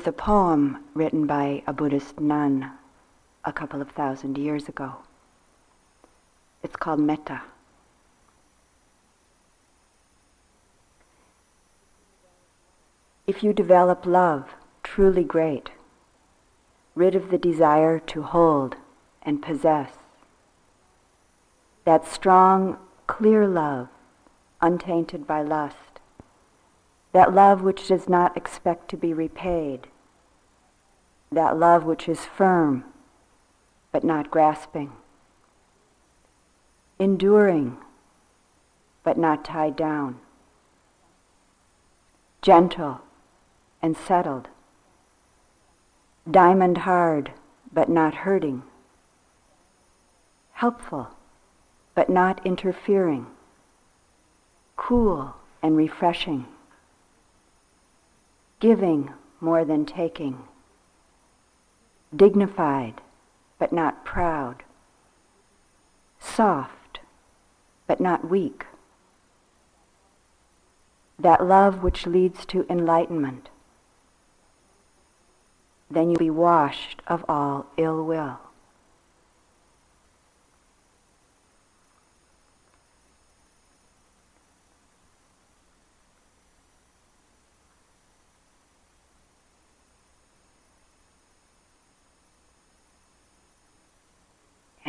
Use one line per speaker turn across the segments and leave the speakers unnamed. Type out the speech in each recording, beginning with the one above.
It's a poem written by a Buddhist nun a couple of thousand years ago. It's called Metta. If you develop love, truly great, rid of the desire to hold and possess, that strong, clear love, untainted by lust, that love which does not expect to be repaid, that love which is firm but not grasping, enduring but not tied down, gentle and settled, diamond hard but not hurting, helpful but not interfering, cool and refreshing, giving more than taking, dignified but not proud, soft but not weak, that love which leads to enlightenment, then you'll be washed of all ill will.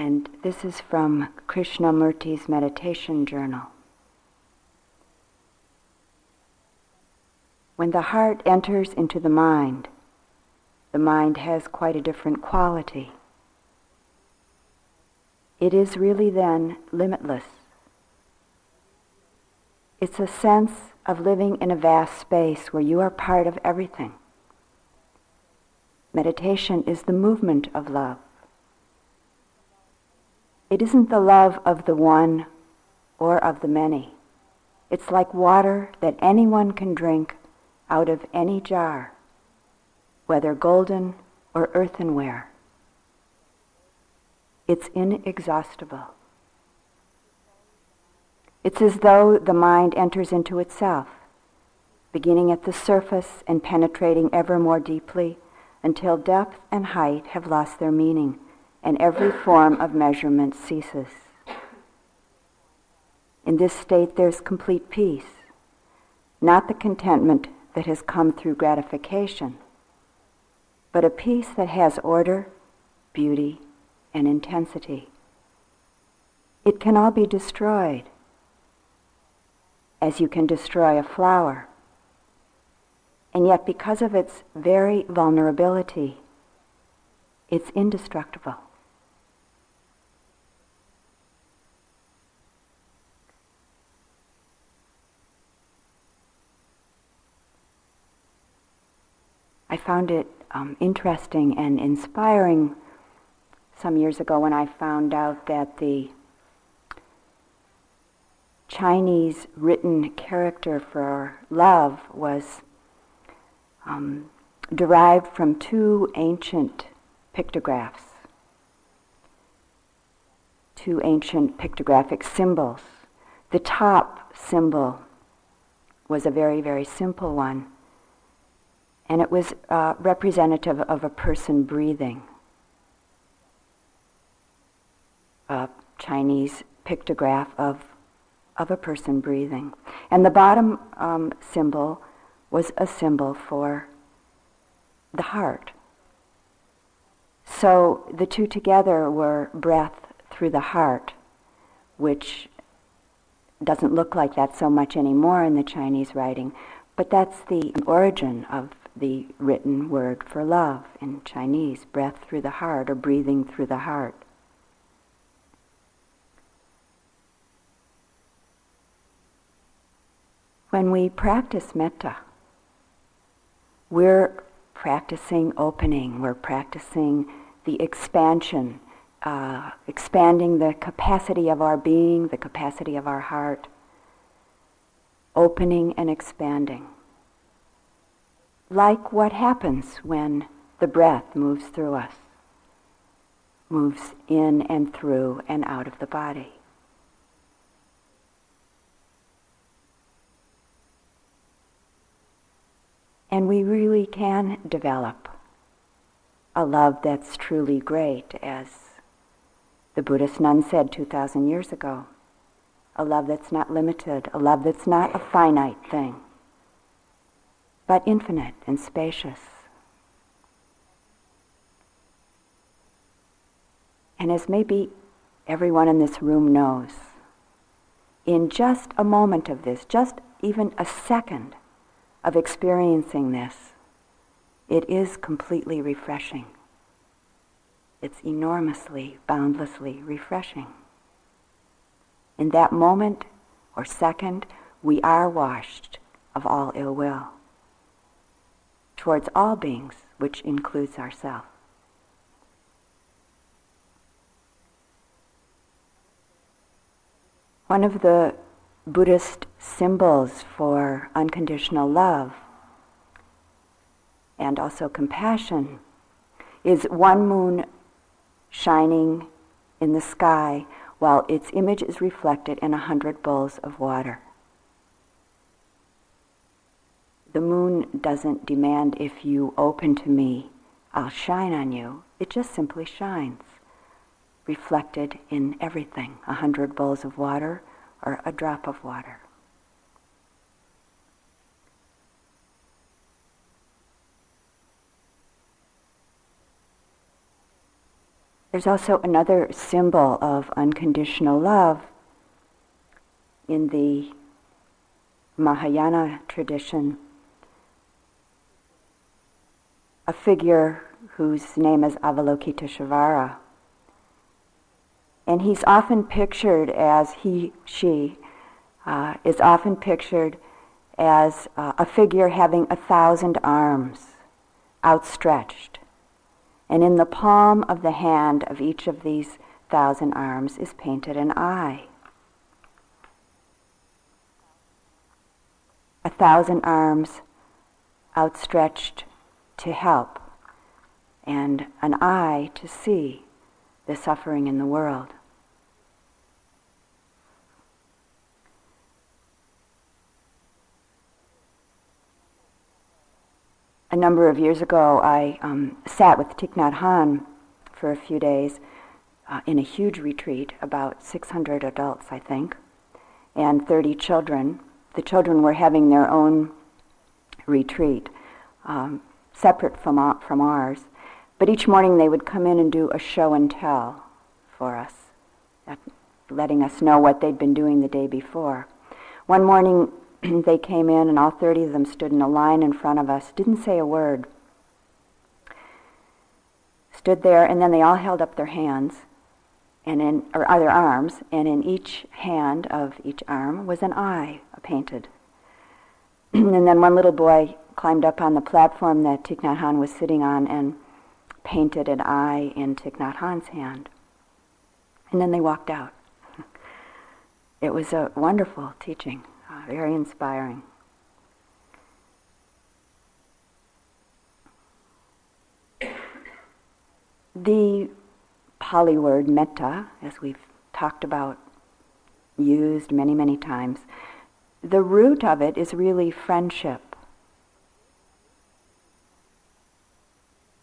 And this is from Krishnamurti's meditation journal. When the heart enters into the mind, the mind has quite a different quality. It is really then limitless. It's a sense of living in a vast space where you are part of everything. Meditation is the movement of love. It isn't the love of the one or of the many. It's like water that anyone can drink out of any jar, whether golden or earthenware. It's inexhaustible. It's as though the mind enters into itself, beginning at the surface and penetrating ever more deeply until depth and height have lost their meaning and every form of measurement ceases. In this state, there's complete peace, not the contentment that has come through gratification, but a peace that has order, beauty, and intensity. It can all be destroyed, as you can destroy a flower. And yet, because of its very vulnerability, it's indestructible. I found it um, interesting and inspiring some years ago when I found out that the Chinese written character for love was um, derived from two ancient pictographs, two ancient pictographic symbols. The top symbol was a very, very simple one and it was uh, representative of a person breathing. A Chinese pictograph of, of a person breathing. And the bottom um, symbol was a symbol for the heart. So the two together were breath through the heart, which doesn't look like that so much anymore in the Chinese writing, but that's the origin of the written word for love in Chinese, breath through the heart or breathing through the heart. When we practice metta, we're practicing opening, we're practicing the expansion, uh, expanding the capacity of our being, the capacity of our heart, opening and expanding like what happens when the breath moves through us, moves in and through and out of the body. And we really can develop a love that's truly great, as the Buddhist nun said 2,000 years ago. A love that's not limited, a love that's not a finite thing, but infinite and spacious. And as maybe everyone in this room knows, in just a moment of this, just even a second of experiencing this, it is completely refreshing. It's enormously, boundlessly refreshing. In that moment or second, we are washed of all ill will towards all beings, which includes ourselves. One of the Buddhist symbols for unconditional love and also compassion is one moon shining in the sky while its image is reflected in a hundred bowls of water. The moon doesn't demand if you open to me, I'll shine on you. It just simply shines reflected in everything a hundred bowls of water or a drop of water. There's also another symbol of unconditional love in the Mahayana tradition. A figure whose name is Avalokiteshvara. And he's often pictured as he, she, uh, is often pictured as uh, a figure having a thousand arms outstretched. And in the palm of the hand of each of these thousand arms is painted an eye. A thousand arms outstretched to help, and an eye to see the suffering in the world. a number of years ago, I um, sat with Thich Nhat Hanh for a few days uh, in a huge retreat, about 600 adults, I think, and 30 children. The children were having their own retreat, um, separate from, from ours. But each morning they would come in and do a show and tell for us, letting us know what they'd been doing the day before. One morning they came in, and all 30 of them stood in a line in front of us, didn't say a word. Stood there, and then they all held up their hands, and in, or their arms, and in each hand of each arm was an eye painted. and then one little boy climbed up on the platform that Thich Nhat Hanh was sitting on and painted an eye in Thich Nhat Hanh's hand. And then they walked out. It was a wonderful teaching uh, very inspiring. The Pali word metta, as we've talked about, used many, many times, the root of it is really friendship.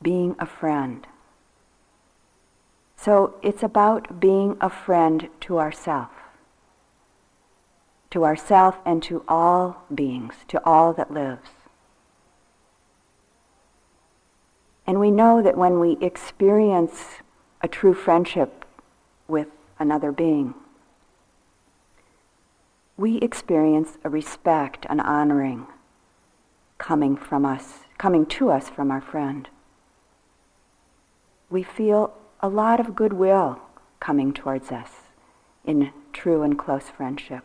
Being a friend. So it's about being a friend to ourself to ourself and to all beings, to all that lives. And we know that when we experience a true friendship with another being, we experience a respect, an honoring coming from us, coming to us from our friend. We feel a lot of goodwill coming towards us in true and close friendship.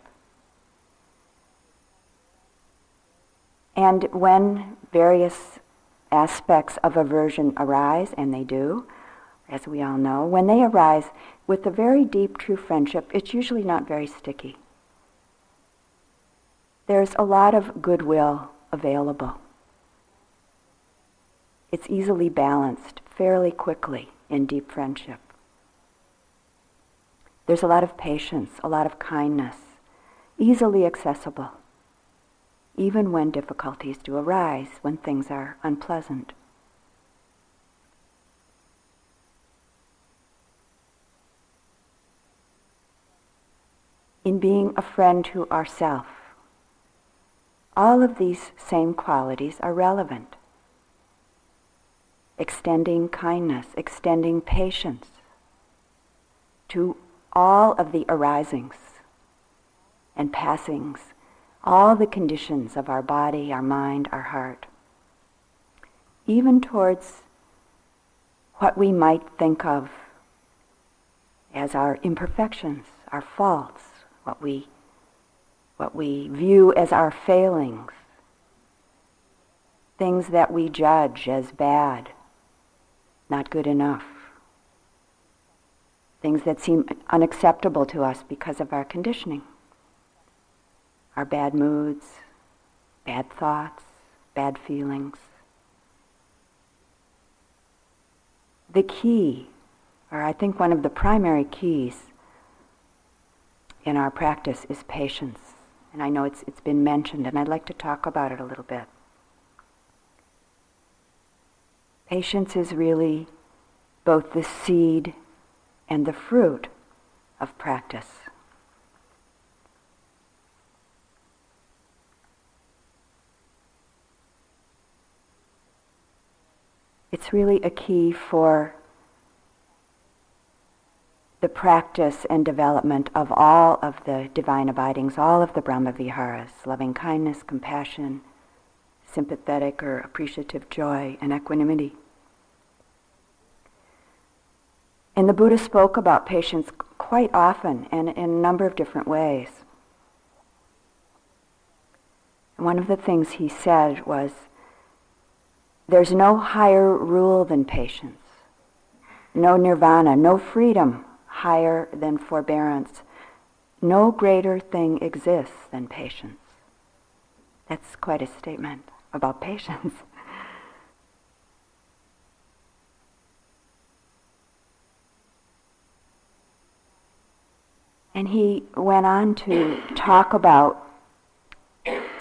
And when various aspects of aversion arise, and they do, as we all know, when they arise with a very deep, true friendship, it's usually not very sticky. There's a lot of goodwill available. It's easily balanced fairly quickly in deep friendship. There's a lot of patience, a lot of kindness, easily accessible. even when difficulties do arise, when things are unpleasant. In being a friend to ourself, all of these same qualities are relevant. Extending kindness, extending patience to all of the arisings and passings, all the conditions of our body, our mind, our heart, even towards what we might think of as our imperfections, our faults, what we, what we view as our failings, things that we judge as bad, not good enough, things that seem unacceptable to us because of our conditioning our bad moods, bad thoughts, bad feelings. The key, or I think one of the primary keys in our practice is patience. And I know it's, it's been mentioned, and I'd like to talk about it a little bit. Patience is really both the seed and the fruit of practice. It's really a key for the practice and development of all of the divine abidings, all of the Brahma Viharas, loving kindness, compassion, sympathetic or appreciative joy, and equanimity. And the Buddha spoke about patience quite often and in a number of different ways. One of the things he said was, there's no higher rule than patience, no nirvana, no freedom higher than forbearance. No greater thing exists than patience. That's quite a statement about patience. and he went on to talk about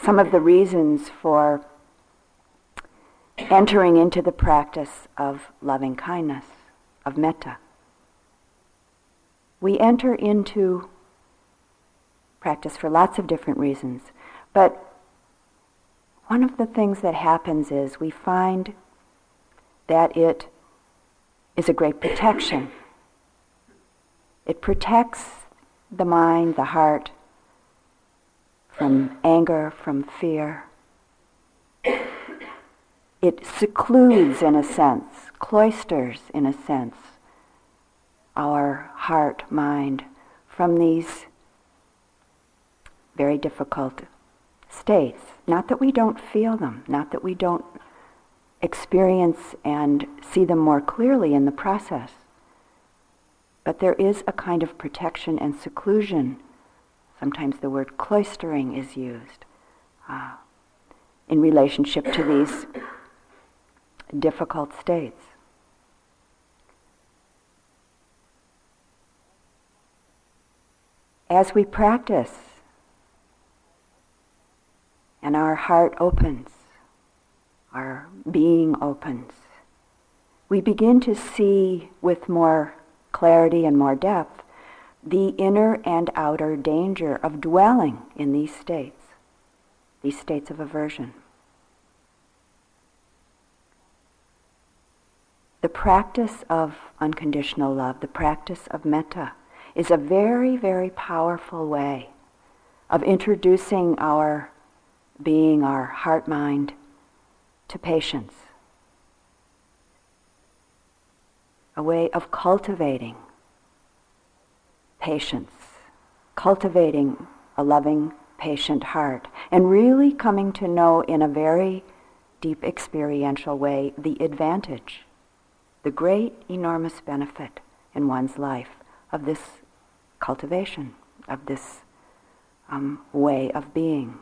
some of the reasons for entering into the practice of loving kindness, of metta. We enter into practice for lots of different reasons, but one of the things that happens is we find that it is a great protection. It protects the mind, the heart, from anger, from fear, it secludes, in a sense, cloisters, in a sense, our heart, mind from these very difficult states. Not that we don't feel them, not that we don't experience and see them more clearly in the process, but there is a kind of protection and seclusion. Sometimes the word cloistering is used uh, in relationship to these difficult states. As we practice and our heart opens, our being opens, we begin to see with more clarity and more depth the inner and outer danger of dwelling in these states, these states of aversion. The practice of unconditional love, the practice of metta, is a very, very powerful way of introducing our being, our heart mind, to patience. A way of cultivating patience, cultivating a loving, patient heart, and really coming to know in a very deep experiential way the advantage the great, enormous benefit in one's life of this cultivation, of this um, way of being.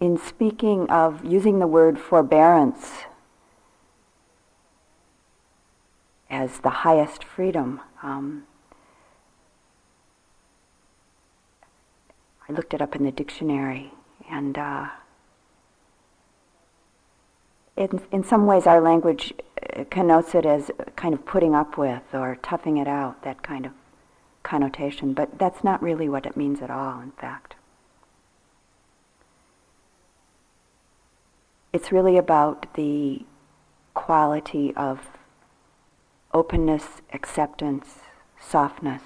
in speaking of using the word forbearance as the highest freedom, um, I looked it up in the dictionary, and uh, in, in some ways, our language uh, connotes it as kind of putting up with or toughing it out, that kind of connotation, but that's not really what it means at all, in fact. It's really about the quality of openness, acceptance, softness,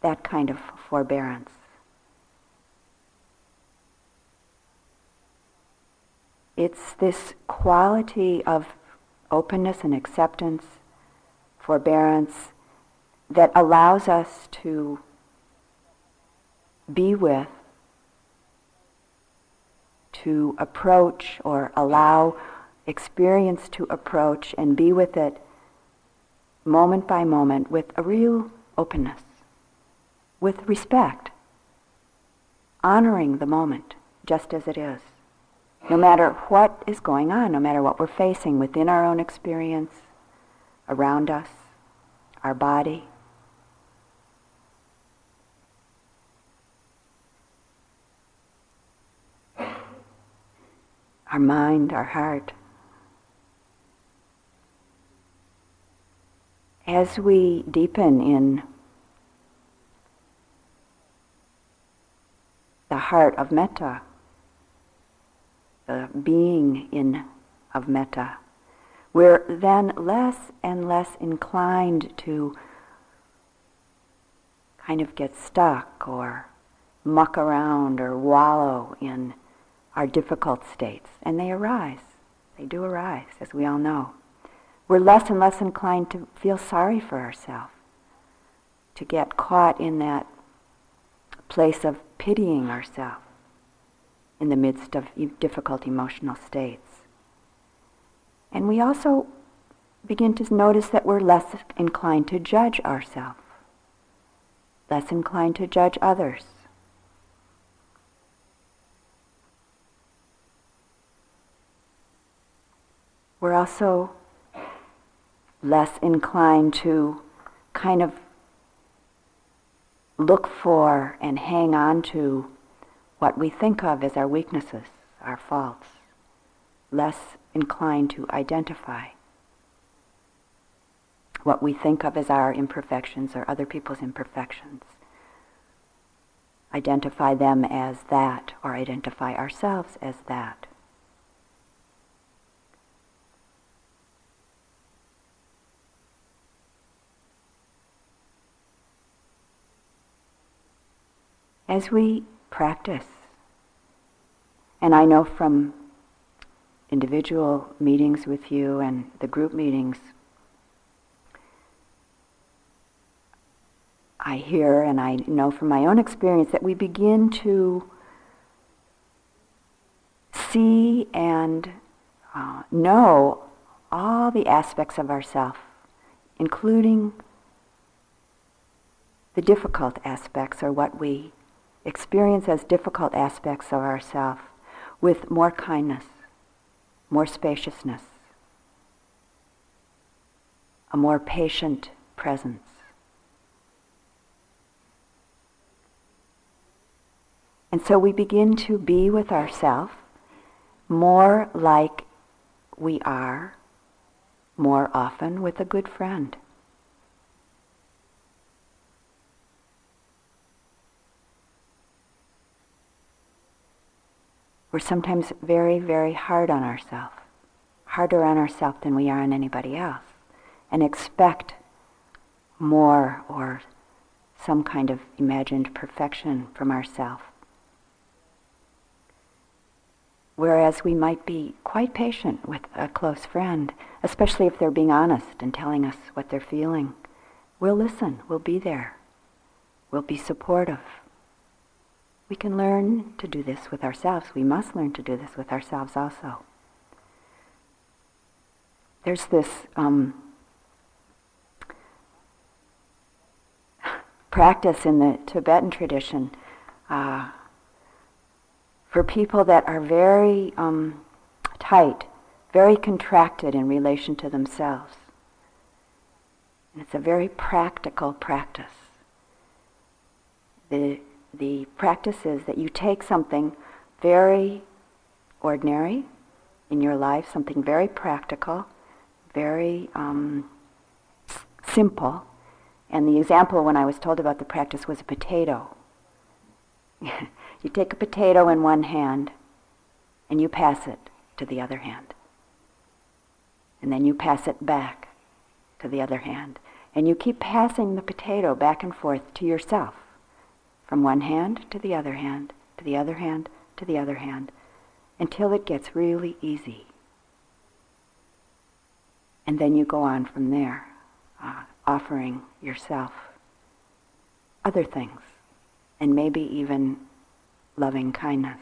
that kind of forbearance. It's this quality of openness and acceptance, forbearance, that allows us to be with, to approach or allow experience to approach and be with it moment by moment with a real openness, with respect, honoring the moment just as it is. No matter what is going on, no matter what we're facing within our own experience, around us, our body, our mind, our heart. As we deepen in the heart of metta, the being in of metta, we're then less and less inclined to kind of get stuck or muck around or wallow in are difficult states, and they arise. They do arise, as we all know. We're less and less inclined to feel sorry for ourselves, to get caught in that place of pitying ourselves in the midst of difficult emotional states. And we also begin to notice that we're less inclined to judge ourselves, less inclined to judge others. We're also less inclined to kind of look for and hang on to what we think of as our weaknesses, our faults, less inclined to identify what we think of as our imperfections or other people's imperfections. Identify them as that or identify ourselves as that. As we practice, and I know from individual meetings with you and the group meetings, I hear and I know from my own experience that we begin to see and uh, know all the aspects of ourself, including the difficult aspects or what we experience as difficult aspects of ourself with more kindness, more spaciousness, a more patient presence. And so we begin to be with ourselves more like we are more often with a good friend. We're sometimes very, very hard on ourselves, harder on ourselves than we are on anybody else, and expect more or some kind of imagined perfection from ourselves. Whereas we might be quite patient with a close friend, especially if they're being honest and telling us what they're feeling. We'll listen, we'll be there, we'll be supportive. We can learn to do this with ourselves. We must learn to do this with ourselves also. There's this um, practice in the Tibetan tradition uh, for people that are very um, tight, very contracted in relation to themselves. And it's a very practical practice. The the practice is that you take something very ordinary in your life, something very practical, very um, simple. And the example when I was told about the practice was a potato. you take a potato in one hand and you pass it to the other hand. And then you pass it back to the other hand. And you keep passing the potato back and forth to yourself, from one hand to the other hand, to the other hand, to the other hand, until it gets really easy. And then you go on from there, uh, offering yourself other things, and maybe even loving kindness.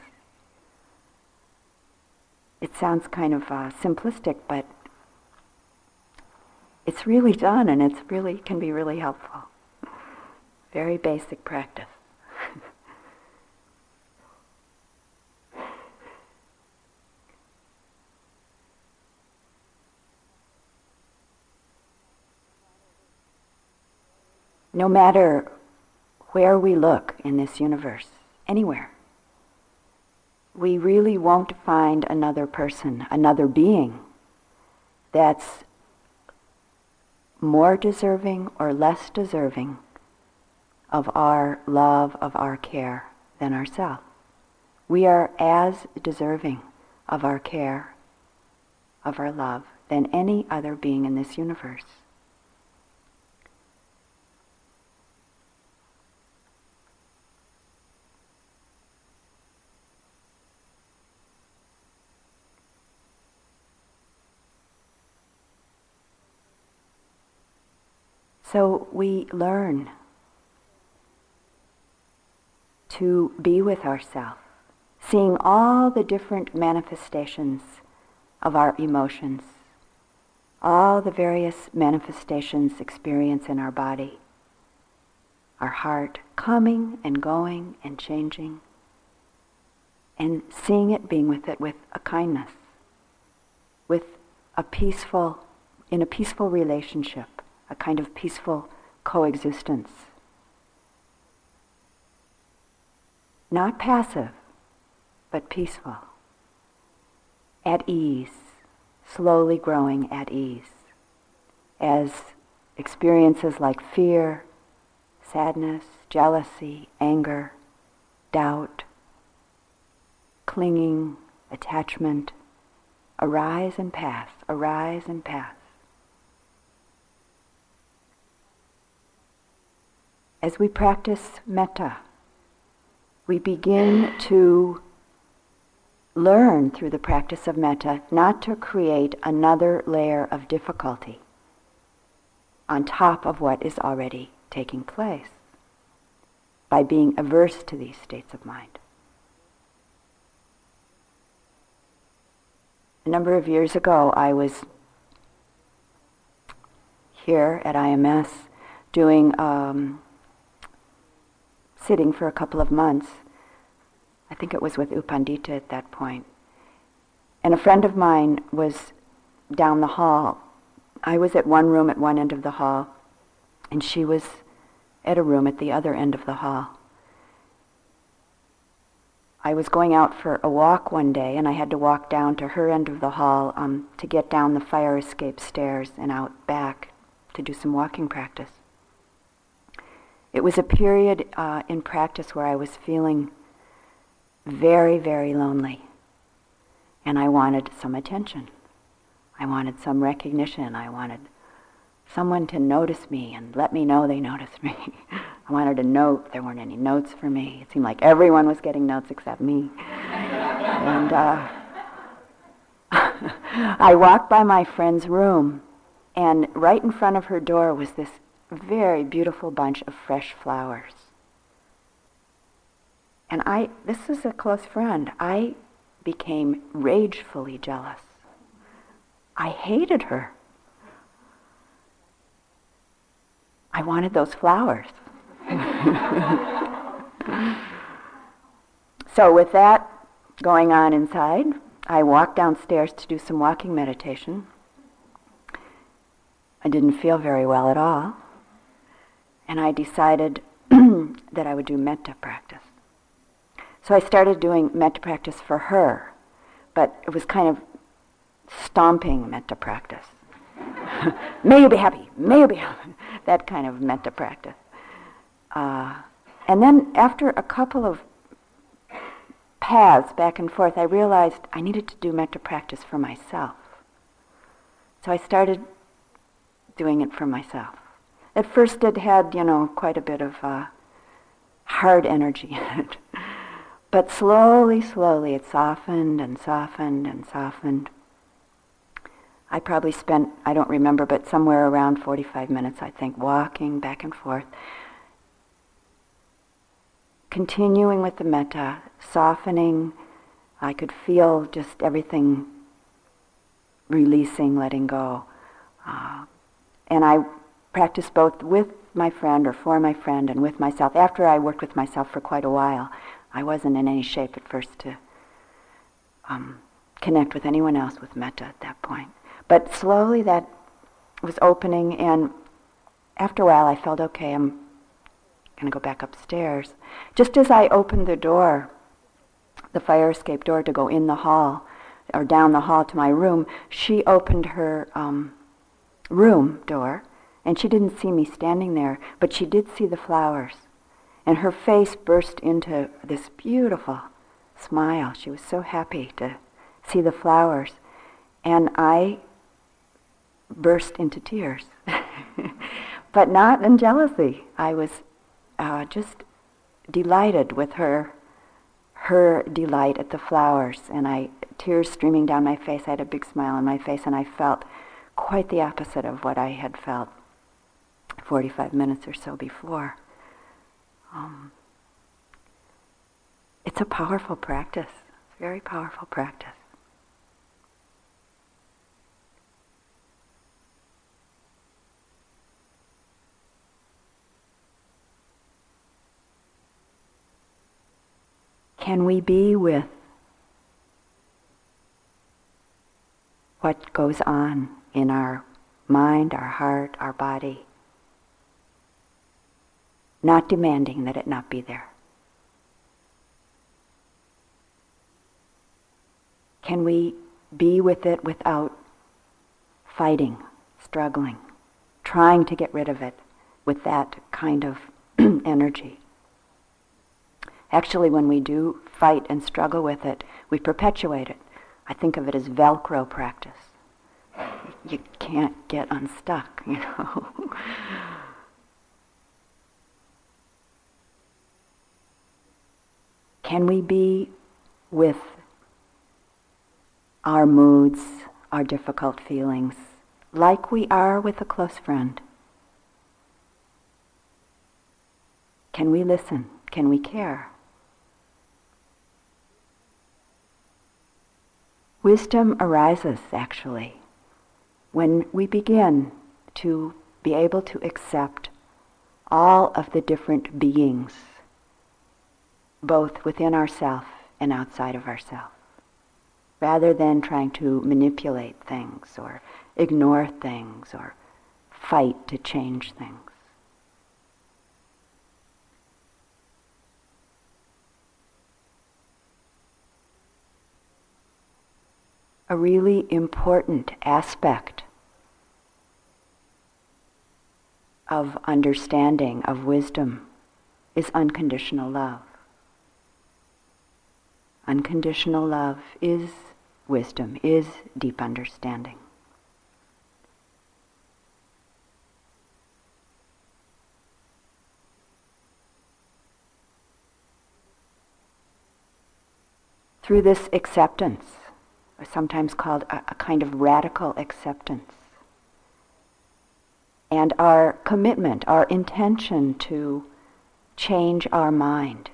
It sounds kind of uh, simplistic, but it's really done and it's really can be really helpful. Very basic practice. No matter where we look in this universe, anywhere, we really won't find another person, another being that's more deserving or less deserving of our love, of our care than ourselves. We are as deserving of our care, of our love, than any other being in this universe. So we learn to be with ourselves, seeing all the different manifestations of our emotions, all the various manifestations experience in our body, our heart coming and going and changing, and seeing it, being with it with a kindness, with a peaceful, in a peaceful relationship a kind of peaceful coexistence. Not passive, but peaceful. At ease, slowly growing at ease. As experiences like fear, sadness, jealousy, anger, doubt, clinging, attachment, arise and pass, arise and pass. As we practice metta, we begin to learn through the practice of metta not to create another layer of difficulty on top of what is already taking place by being averse to these states of mind. A number of years ago, I was here at IMS doing um, sitting for a couple of months. I think it was with U Pandita at that point. And a friend of mine was down the hall. I was at one room at one end of the hall, and she was at a room at the other end of the hall. I was going out for a walk one day, and I had to walk down to her end of the hall um, to get down the fire escape stairs and out back to do some walking practice. It was a period uh, in practice where I was feeling very, very lonely. And I wanted some attention. I wanted some recognition. I wanted someone to notice me and let me know they noticed me. I wanted a note. There weren't any notes for me. It seemed like everyone was getting notes except me. and uh, I walked by my friend's room, and right in front of her door was this very beautiful bunch of fresh flowers. And I, this is a close friend, I became ragefully jealous. I hated her. I wanted those flowers. so, with that going on inside, I walked downstairs to do some walking meditation. I didn't feel very well at all. And I decided that I would do metta practice. So I started doing metta practice for her, but it was kind of stomping metta practice. may you be happy, may you be happy, that kind of metta practice. Uh, and then after a couple of paths back and forth, I realized I needed to do metta practice for myself. So I started doing it for myself. At first it had, you know, quite a bit of uh, hard energy in it. But slowly, slowly it softened and softened and softened. I probably spent, I don't remember, but somewhere around 45 minutes, I think, walking back and forth, continuing with the metta, softening. I could feel just everything releasing, letting go. Uh, and I practiced both with my friend or for my friend and with myself. After I worked with myself for quite a while, I wasn't in any shape at first to um, connect with anyone else with metta at that point. But slowly that was opening, and after a while I felt okay, I'm going to go back upstairs. Just as I opened the door, the fire escape door to go in the hall, or down the hall to my room, she opened her um, room door, and she didn't see me standing there, but she did see the flowers. And her face burst into this beautiful smile. She was so happy to see the flowers. And I burst into tears. but not in jealousy. I was uh, just delighted with her her delight at the flowers and I tears streaming down my face. I had a big smile on my face and I felt quite the opposite of what I had felt 45 minutes or so before. Um, it's a powerful practice, it's a very powerful practice. Can we be with what goes on in our mind, our heart, our body? Not demanding that it not be there. Can we be with it without fighting, struggling, trying to get rid of it with that kind of energy? Actually, when we do fight and struggle with it, we perpetuate it. I think of it as Velcro practice. You can't get unstuck, you know. Can we be with our moods, our difficult feelings, like we are with a close friend? Can we listen? Can we care? Wisdom arises, actually, when we begin to be able to accept all of the different beings both within ourself and outside of ourself, rather than trying to manipulate things or ignore things or fight to change things. A really important aspect of understanding, of wisdom, is unconditional love. Unconditional love is wisdom, is deep understanding. Through this acceptance, or sometimes called a, a kind of radical acceptance, and our commitment, our intention to change our mind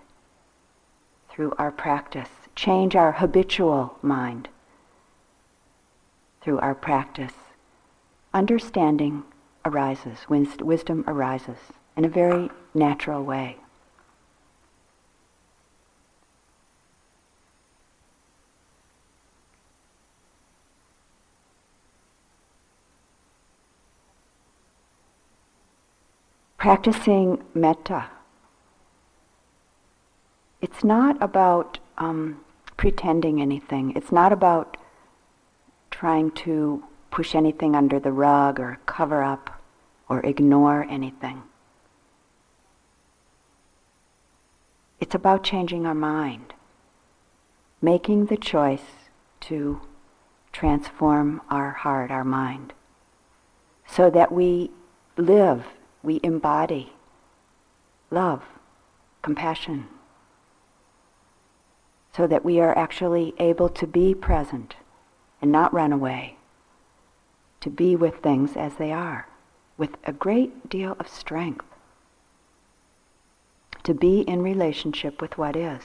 through our practice, change our habitual mind through our practice, understanding arises, wisdom arises in a very natural way. Practicing metta it's not about um, pretending anything. It's not about trying to push anything under the rug or cover up or ignore anything. It's about changing our mind, making the choice to transform our heart, our mind, so that we live, we embody love, compassion, so that we are actually able to be present and not run away, to be with things as they are, with a great deal of strength, to be in relationship with what is.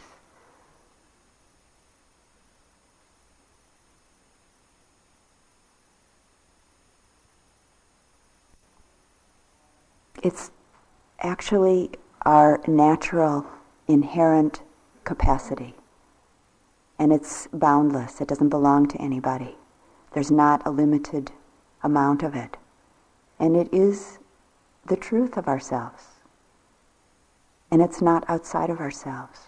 It's actually our natural, inherent capacity and it's boundless. It doesn't belong to anybody. There's not a limited amount of it. And it is the truth of ourselves. And it's not outside of ourselves.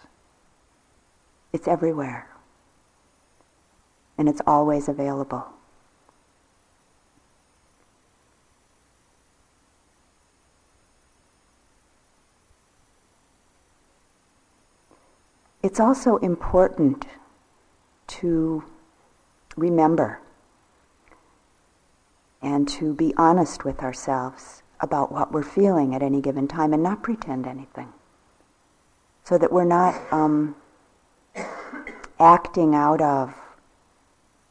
It's everywhere. And it's always available. It's also important to remember and to be honest with ourselves about what we're feeling at any given time and not pretend anything. So that we're not um, acting out of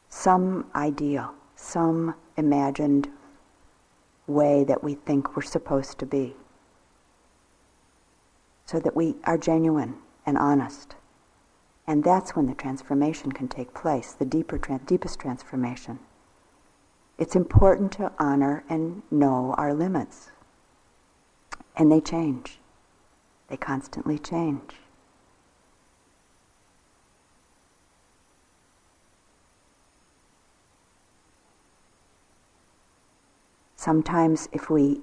some ideal, some imagined way that we think we're supposed to be. So that we are genuine and honest. And that's when the transformation can take place, the deeper, deepest transformation. It's important to honor and know our limits. And they change. They constantly change. Sometimes if we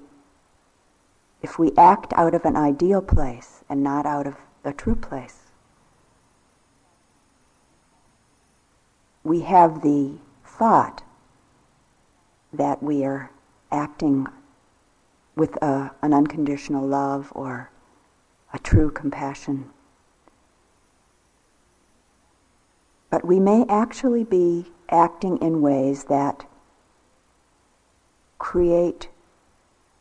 if we act out of an ideal place and not out of a true place, we have the thought that we are acting with a, an unconditional love or a true compassion. But we may actually be acting in ways that create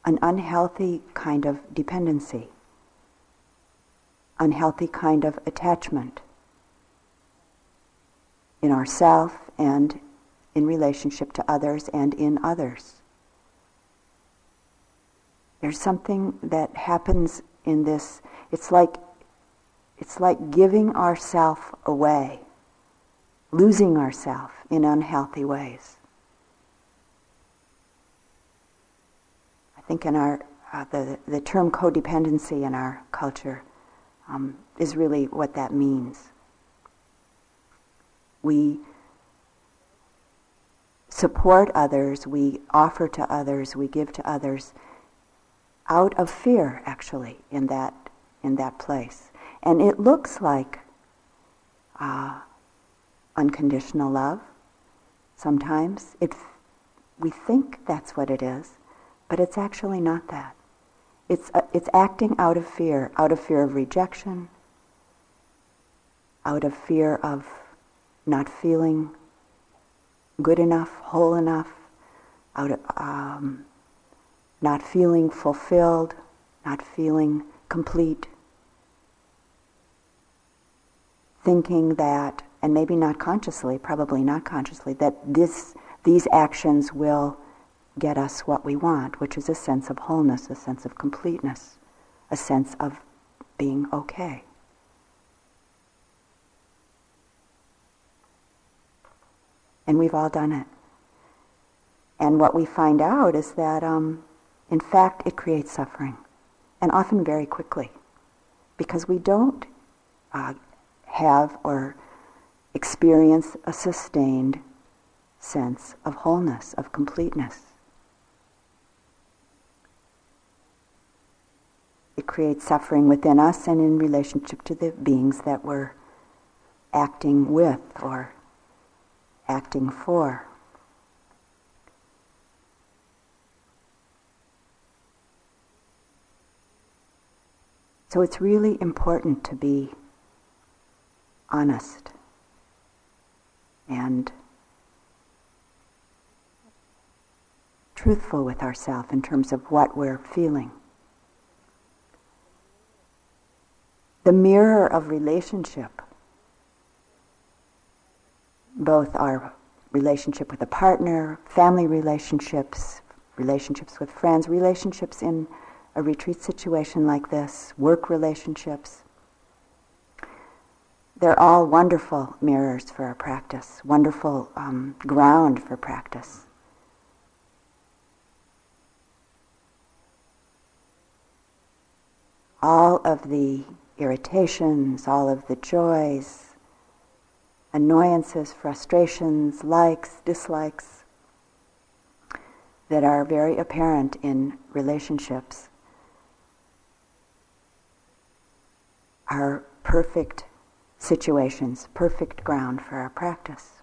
an unhealthy kind of dependency, unhealthy kind of attachment in ourself and in relationship to others and in others. There's something that happens in this. It's like it's like giving ourself away, losing ourself in unhealthy ways. I think in our uh, the the term codependency in our culture um, is really what that means we support others, we offer to others, we give to others out of fear actually in that in that place. And it looks like uh, unconditional love. Sometimes it we think that's what it is, but it's actually not that. It's uh, it's acting out of fear, out of fear of rejection, out of fear of not feeling good enough, whole enough, out of, um, not feeling fulfilled, not feeling complete, thinking that, and maybe not consciously, probably not consciously, that this, these actions will get us what we want, which is a sense of wholeness, a sense of completeness, a sense of being okay. And we've all done it. And what we find out is that, um, in fact, it creates suffering, and often very quickly, because we don't uh, have or experience a sustained sense of wholeness, of completeness. it creates suffering within us and in relationship to the beings that we're acting with or acting for. So it's really important to be honest and truthful with ourselves in terms of what we're feeling. The mirror of relationship, both our relationship with a partner, family relationships, relationships with friends, relationships in a retreat situation like this, work relationships, they're all wonderful mirrors for our practice, wonderful um, ground for practice. All of the irritations, all of the joys, annoyances, frustrations, likes, dislikes that are very apparent in relationships are perfect situations, perfect ground for our practice.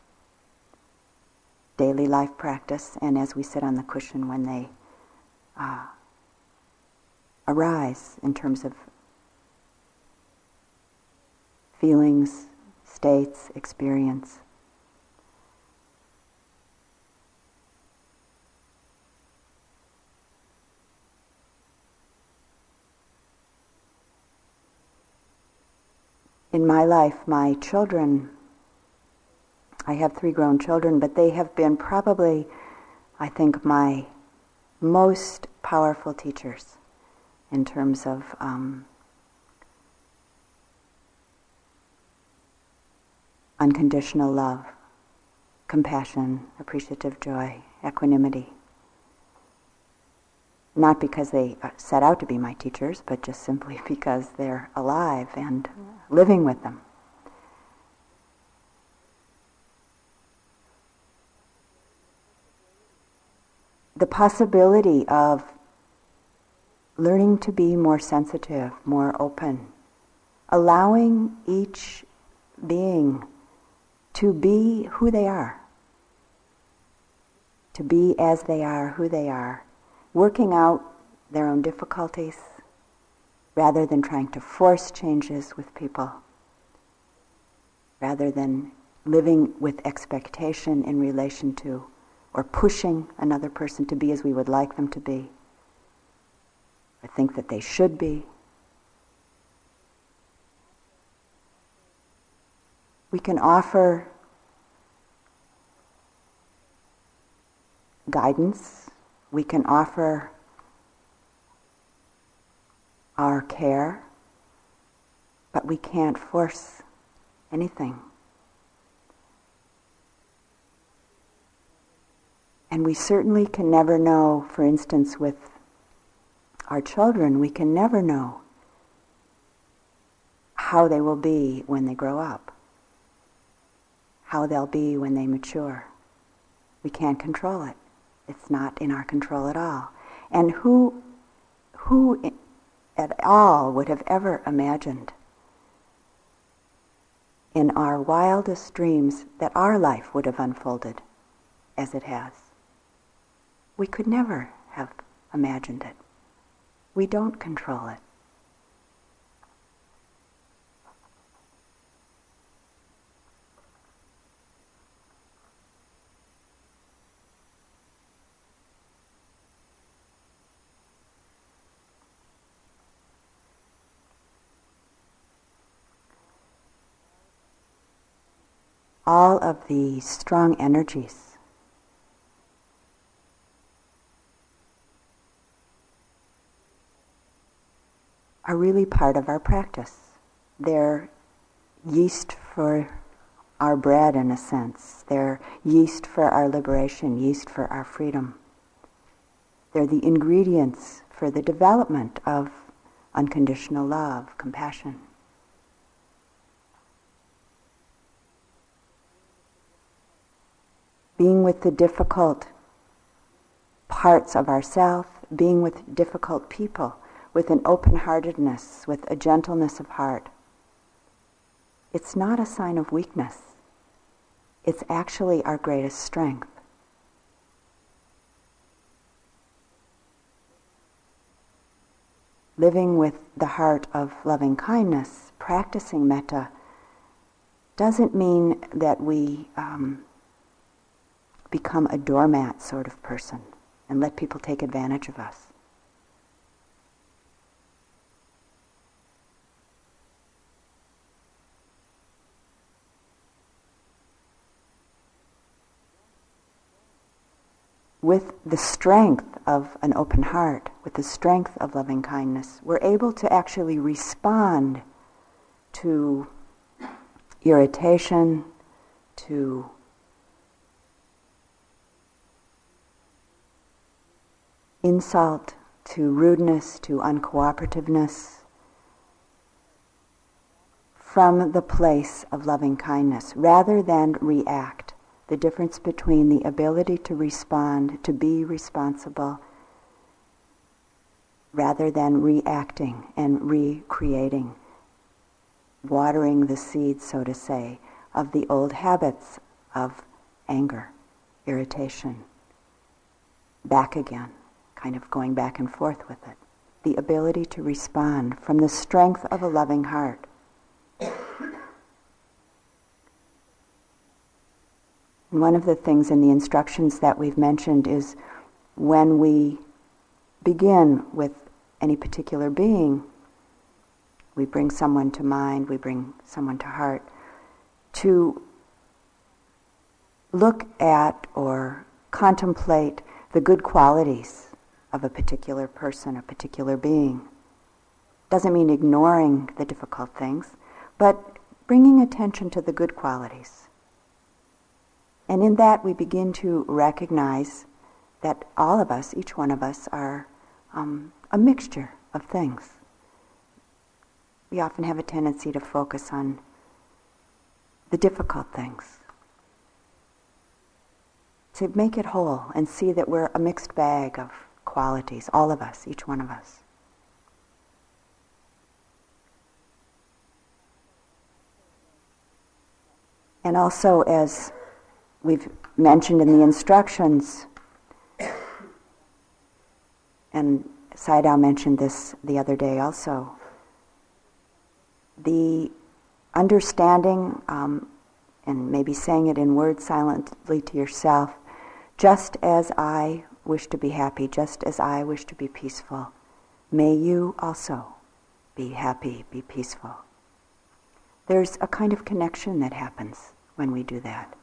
Daily life practice, and as we sit on the cushion when they uh, arise in terms of feelings, states, experience. in my life, my children, I have three grown children, but they have been probably, I think, my most powerful teachers in terms of um, unconditional love, compassion, appreciative joy, equanimity not because they set out to be my teachers, but just simply because they're alive and living with them. The possibility of learning to be more sensitive, more open, allowing each being to be who they are, to be as they are, who they are, working out their own difficulties rather than trying to force changes with people, rather than living with expectation in relation to or pushing another person to be as we would like them to be, or think that they should be. We can offer guidance we can offer our care, but we can't force anything. And we certainly can never know, for instance, with our children, we can never know how they will be when they grow up, how they'll be when they mature. We can't control it. It's not in our control at all. And who, who at all would have ever imagined in our wildest dreams that our life would have unfolded as it has? We could never have imagined it. We don't control it. All of the strong energies. Are really part of our practice. They're yeast for our bread, in a sense. They're yeast for our liberation, yeast for our freedom. They're the ingredients for the development of unconditional love, compassion. Being with the difficult parts of ourself, being with difficult people, with an open heartedness, with a gentleness of heart, it's not a sign of weakness. It's actually our greatest strength. Living with the heart of loving kindness, practicing metta, doesn't mean that we um, become a doormat sort of person and let people take advantage of us. with the strength of an open heart, with the strength of loving kindness, we're able to actually respond to irritation, to insult, to rudeness, to uncooperativeness, from the place of loving kindness, rather than react. The difference between the ability to respond, to be responsible, rather than reacting and recreating, watering the seeds, so to say, of the old habits of anger, irritation, back again, kind of going back and forth with it. The ability to respond from the strength of a loving heart. And one of the things in the instructions that we've mentioned is when we begin with any particular being, we bring someone to mind, we bring someone to heart, to look at or contemplate the good qualities of a particular person, a particular being. Doesn't mean ignoring the difficult things, but bringing attention to the good qualities. And in that, we begin to recognize that all of us, each one of us, are um, a mixture of things. We often have a tendency to focus on the difficult things. To make it whole and see that we're a mixed bag of qualities, all of us, each one of us. And also, as we've mentioned in the instructions, and Sayadaw mentioned this the other day also, the understanding um, and maybe saying it in words silently to yourself, just as I wish to be happy, just as I wish to be peaceful, may you also be happy, be peaceful. There's a kind of connection that happens when we do that.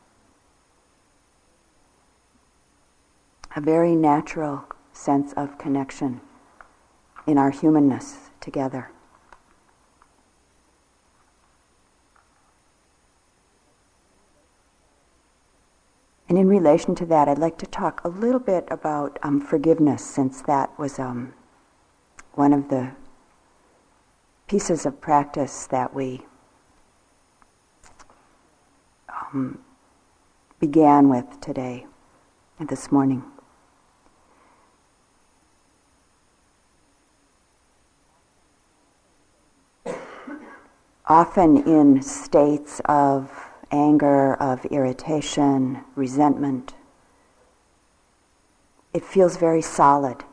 a very natural sense of connection in our humanness together. And in relation to that, I'd like to talk a little bit about um, forgiveness, since that was um, one of the pieces of practice that we um, began with today and this morning. often in states of anger, of irritation, resentment. It feels very solid.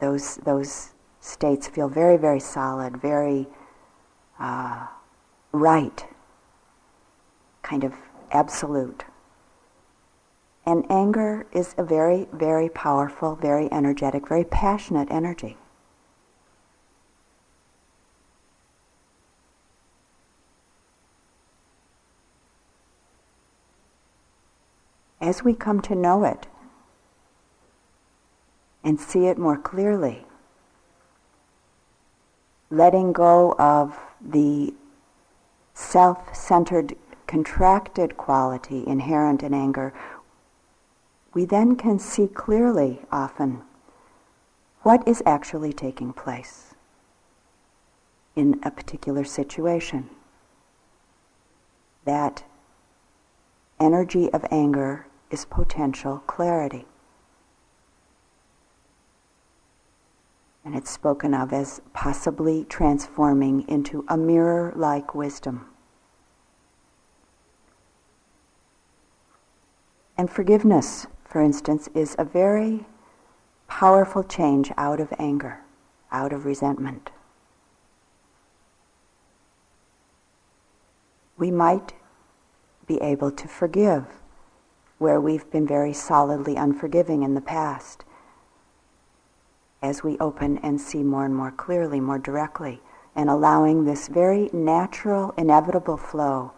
Those, those states feel very, very solid, very uh, right, kind of absolute. And anger is a very, very powerful, very energetic, very passionate energy. As we come to know it and see it more clearly, letting go of the self-centered, contracted quality inherent in anger, we then can see clearly often what is actually taking place in a particular situation. That energy of anger is potential clarity. And it's spoken of as possibly transforming into a mirror like wisdom. And forgiveness, for instance, is a very powerful change out of anger, out of resentment. We might be able to forgive where we've been very solidly unforgiving in the past as we open and see more and more clearly, more directly, and allowing this very natural, inevitable flow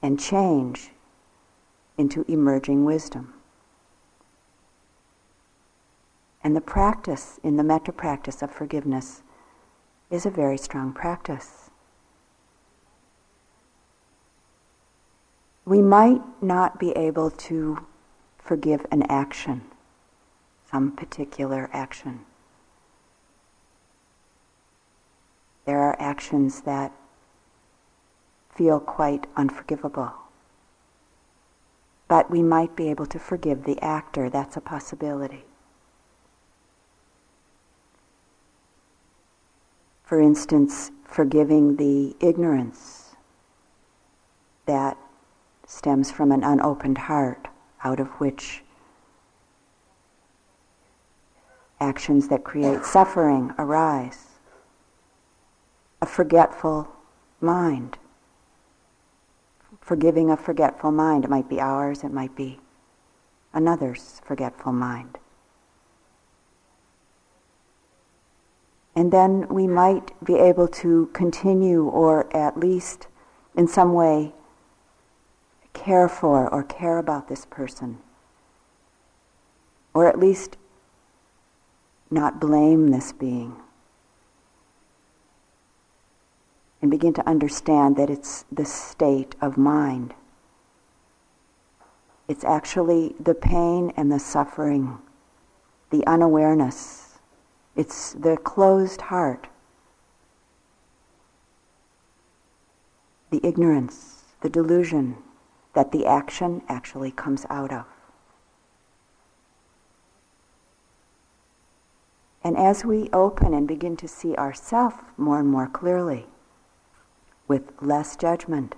and change into emerging wisdom. And the practice in the metta practice of forgiveness is a very strong practice. We might not be able to forgive an action, some particular action. There are actions that feel quite unforgivable. But we might be able to forgive the actor. That's a possibility. For instance, forgiving the ignorance that stems from an unopened heart out of which actions that create suffering arise. A forgetful mind forgiving a forgetful mind. It might be ours, it might be another's forgetful mind. And then we might be able to continue or at least in some way care for or care about this person. Or at least not blame this being. and begin to understand that it's the state of mind. It's actually the pain and the suffering, the unawareness. It's the closed heart, the ignorance, the delusion that the action actually comes out of. And as we open and begin to see ourself more and more clearly, with less judgment.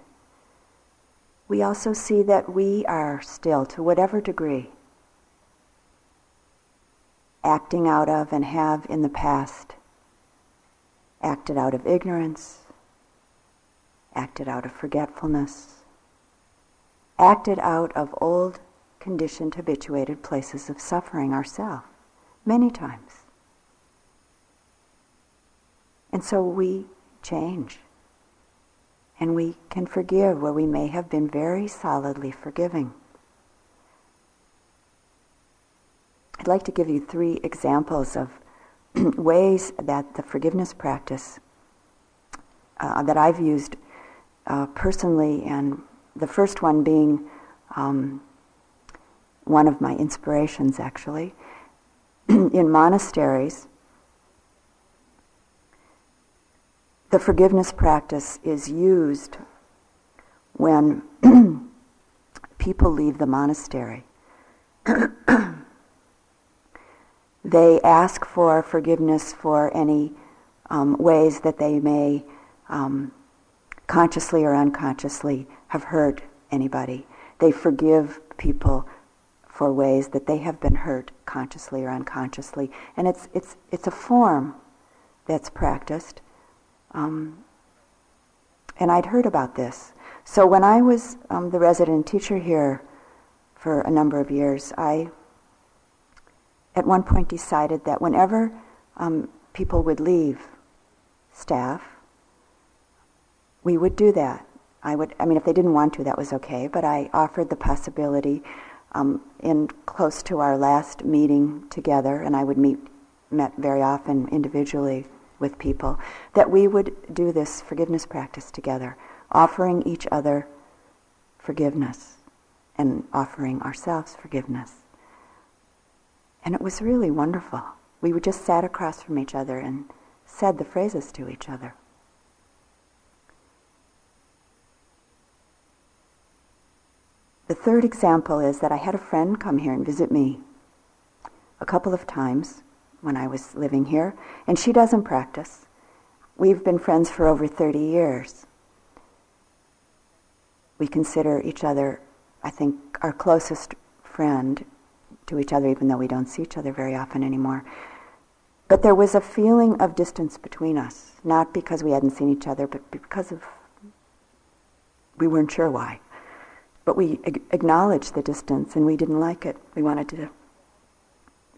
We also see that we are still, to whatever degree, acting out of and have in the past acted out of ignorance, acted out of forgetfulness, acted out of old, conditioned, habituated places of suffering ourselves, many times. And so we change and we can forgive where we may have been very solidly forgiving. I'd like to give you three examples of ways that the forgiveness practice uh, that I've used uh, personally, and the first one being um, one of my inspirations actually. in monasteries, the forgiveness practice is used when people leave the monastery. they ask for forgiveness for any um, ways that they may um, consciously or unconsciously have hurt anybody. They forgive people for ways that they have been hurt consciously or unconsciously. And it's, it's, it's a form that's practiced um, and I'd heard about this. So when I was um, the resident teacher here for a number of years, I at one point decided that whenever um, people would leave staff, we would do that. I would, I mean, if they didn't want to, that was okay, but I offered the possibility um, in close to our last meeting together, and I would meet, met very often individually with people, that we would do this forgiveness practice together, offering each other forgiveness and offering ourselves forgiveness. And it was really wonderful. We would just sat across from each other and said the phrases to each other. The third example is that I had a friend come here and visit me a couple of times when I was living here, and she doesn't practice. We've been friends for over 30 years. We consider each other, I think, our closest friend to each other, even though we don't see each other very often anymore. But there was a feeling of distance between us, not because we hadn't seen each other, but because of we weren't sure why. But we ag- acknowledged the distance and we didn't like it. We wanted to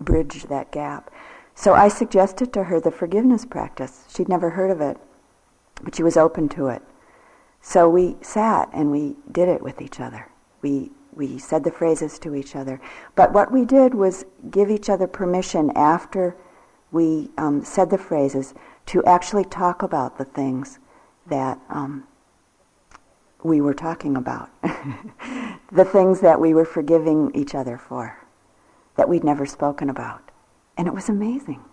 bridge that gap. So I suggested to her the forgiveness practice. She'd never heard of it, but she was open to it. So we sat and we did it with each other. We we said the phrases to each other. But what we did was give each other permission after we um, said the phrases to actually talk about the things that um, we were talking about, the things that we were forgiving each other for, that we'd never spoken about. And it was amazing.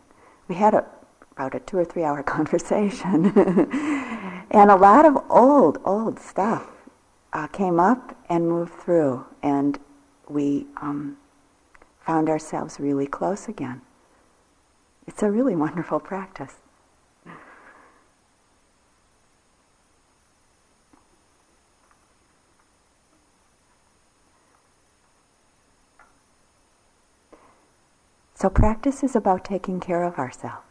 We had a, about a two or three hour conversation. and a lot of old, old stuff uh, came up and moved through. And we um, found ourselves really close again. It's a really wonderful practice. So practice is about taking care of ourselves.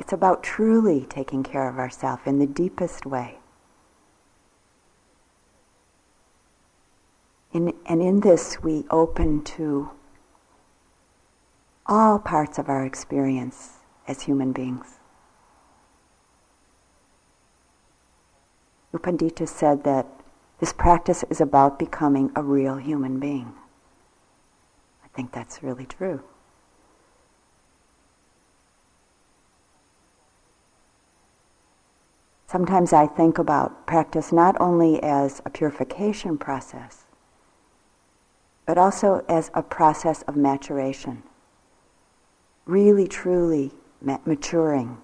It's about truly taking care of ourselves in the deepest way. In, and in this, we open to all parts of our experience as human beings. U Pandita said that this practice is about becoming a real human being think that's really true. Sometimes I think about practice not only as a purification process, but also as a process of maturation, really, truly ma- maturing.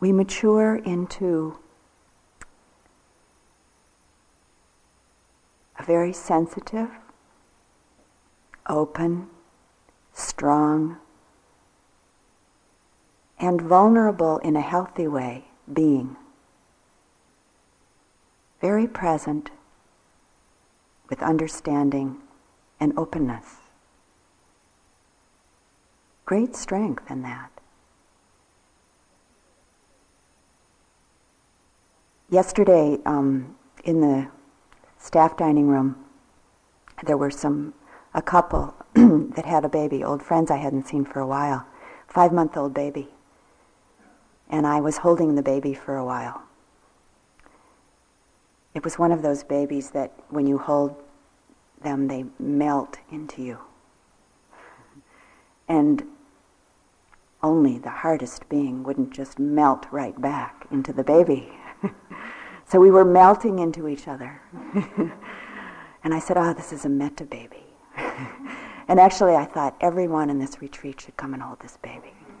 We mature into very sensitive, open, strong, and vulnerable in a healthy way being. Very present with understanding and openness. Great strength in that. Yesterday, um, in the staff dining room, there were some a couple that had a baby, old friends I hadn't seen for a while, five month old baby. And I was holding the baby for a while. It was one of those babies that when you hold them, they melt into you. And only the hardest being wouldn't just melt right back into the baby. So we were melting into each other. and I said, oh, this is a metta baby. and actually, I thought everyone in this retreat should come and hold this baby.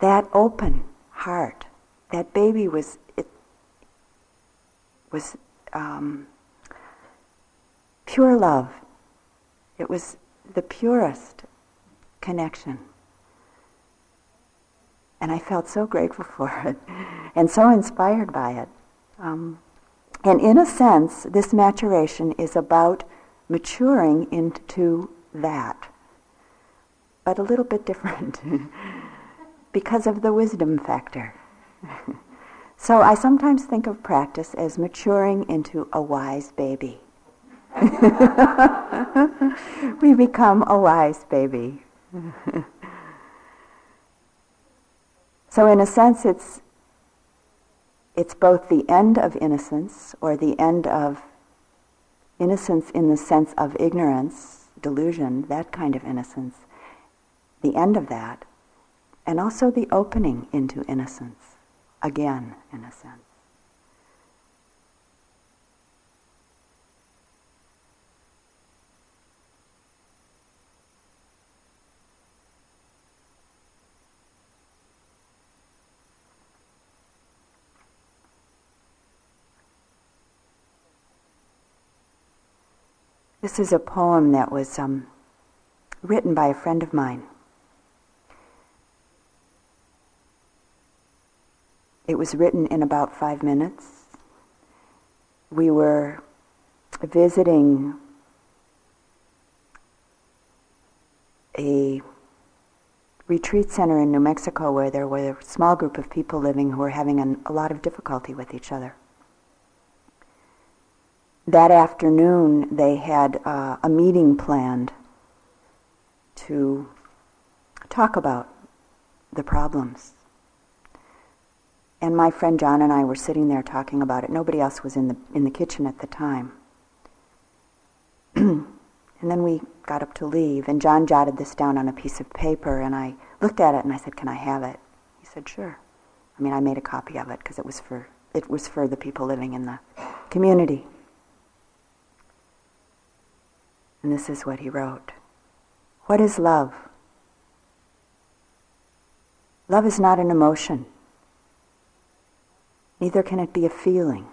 that open heart, that baby was, it was um, pure love. It was the purest connection. And I felt so grateful for it and so inspired by it. Um, and in a sense, this maturation is about maturing into that, but a little bit different because of the wisdom factor. so I sometimes think of practice as maturing into a wise baby. we become a wise baby. So in a sense, it's it's both the end of innocence or the end of innocence in the sense of ignorance, delusion, that kind of innocence, the end of that, and also the opening into innocence, again, in a sense. This is a poem that was um, written by a friend of mine. It was written in about five minutes. We were visiting a retreat center in New Mexico where there were a small group of people living who were having an, a lot of difficulty with each other. That afternoon, they had uh, a meeting planned to talk about the problems. And my friend John and I were sitting there talking about it. Nobody else was in the, in the kitchen at the time. and then we got up to leave, and John jotted this down on a piece of paper, and I looked at it and I said, "Can I have it?" He said, "Sure." I mean, I made a copy of it because it was for it was for the people living in the community. And this is what he wrote. What is love? Love is not an emotion. Neither can it be a feeling.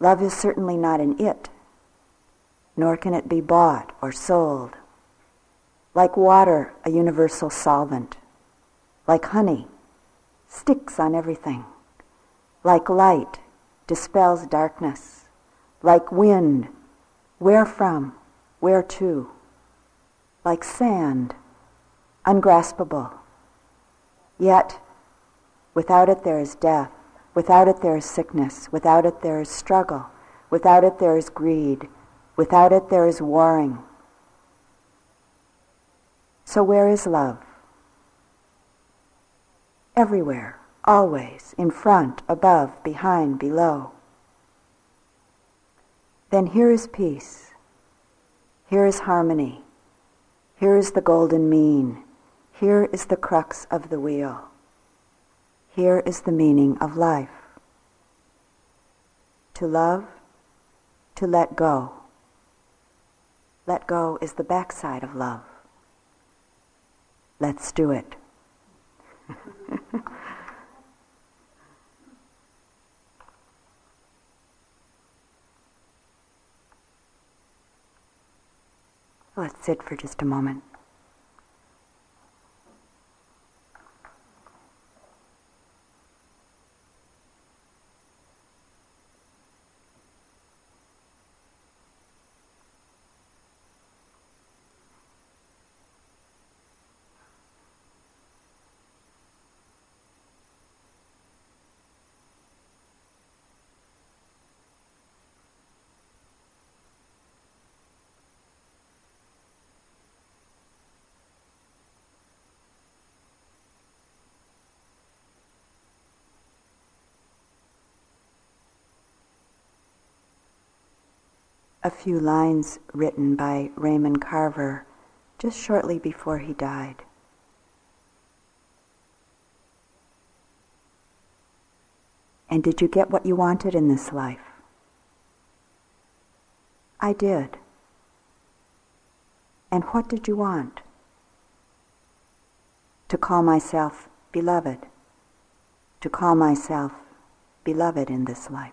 Love is certainly not an it, nor can it be bought or sold. Like water, a universal solvent. Like honey, sticks on everything. Like light, dispels darkness. Like wind, where from, where to. Like sand, ungraspable. Yet, without it there is death. Without it there is sickness. Without it there is struggle. Without it there is greed. Without it there is warring. So where is love? Everywhere, always, in front, above, behind, below. Then here is peace. Here is harmony. Here is the golden mean. Here is the crux of the wheel. Here is the meaning of life. To love, to let go. Let go is the backside of love. Let's do it. Let's sit for just a moment. A few lines written by Raymond Carver just shortly before he died. And did you get what you wanted in this life? I did. And what did you want? To call myself beloved. To call myself beloved in this life.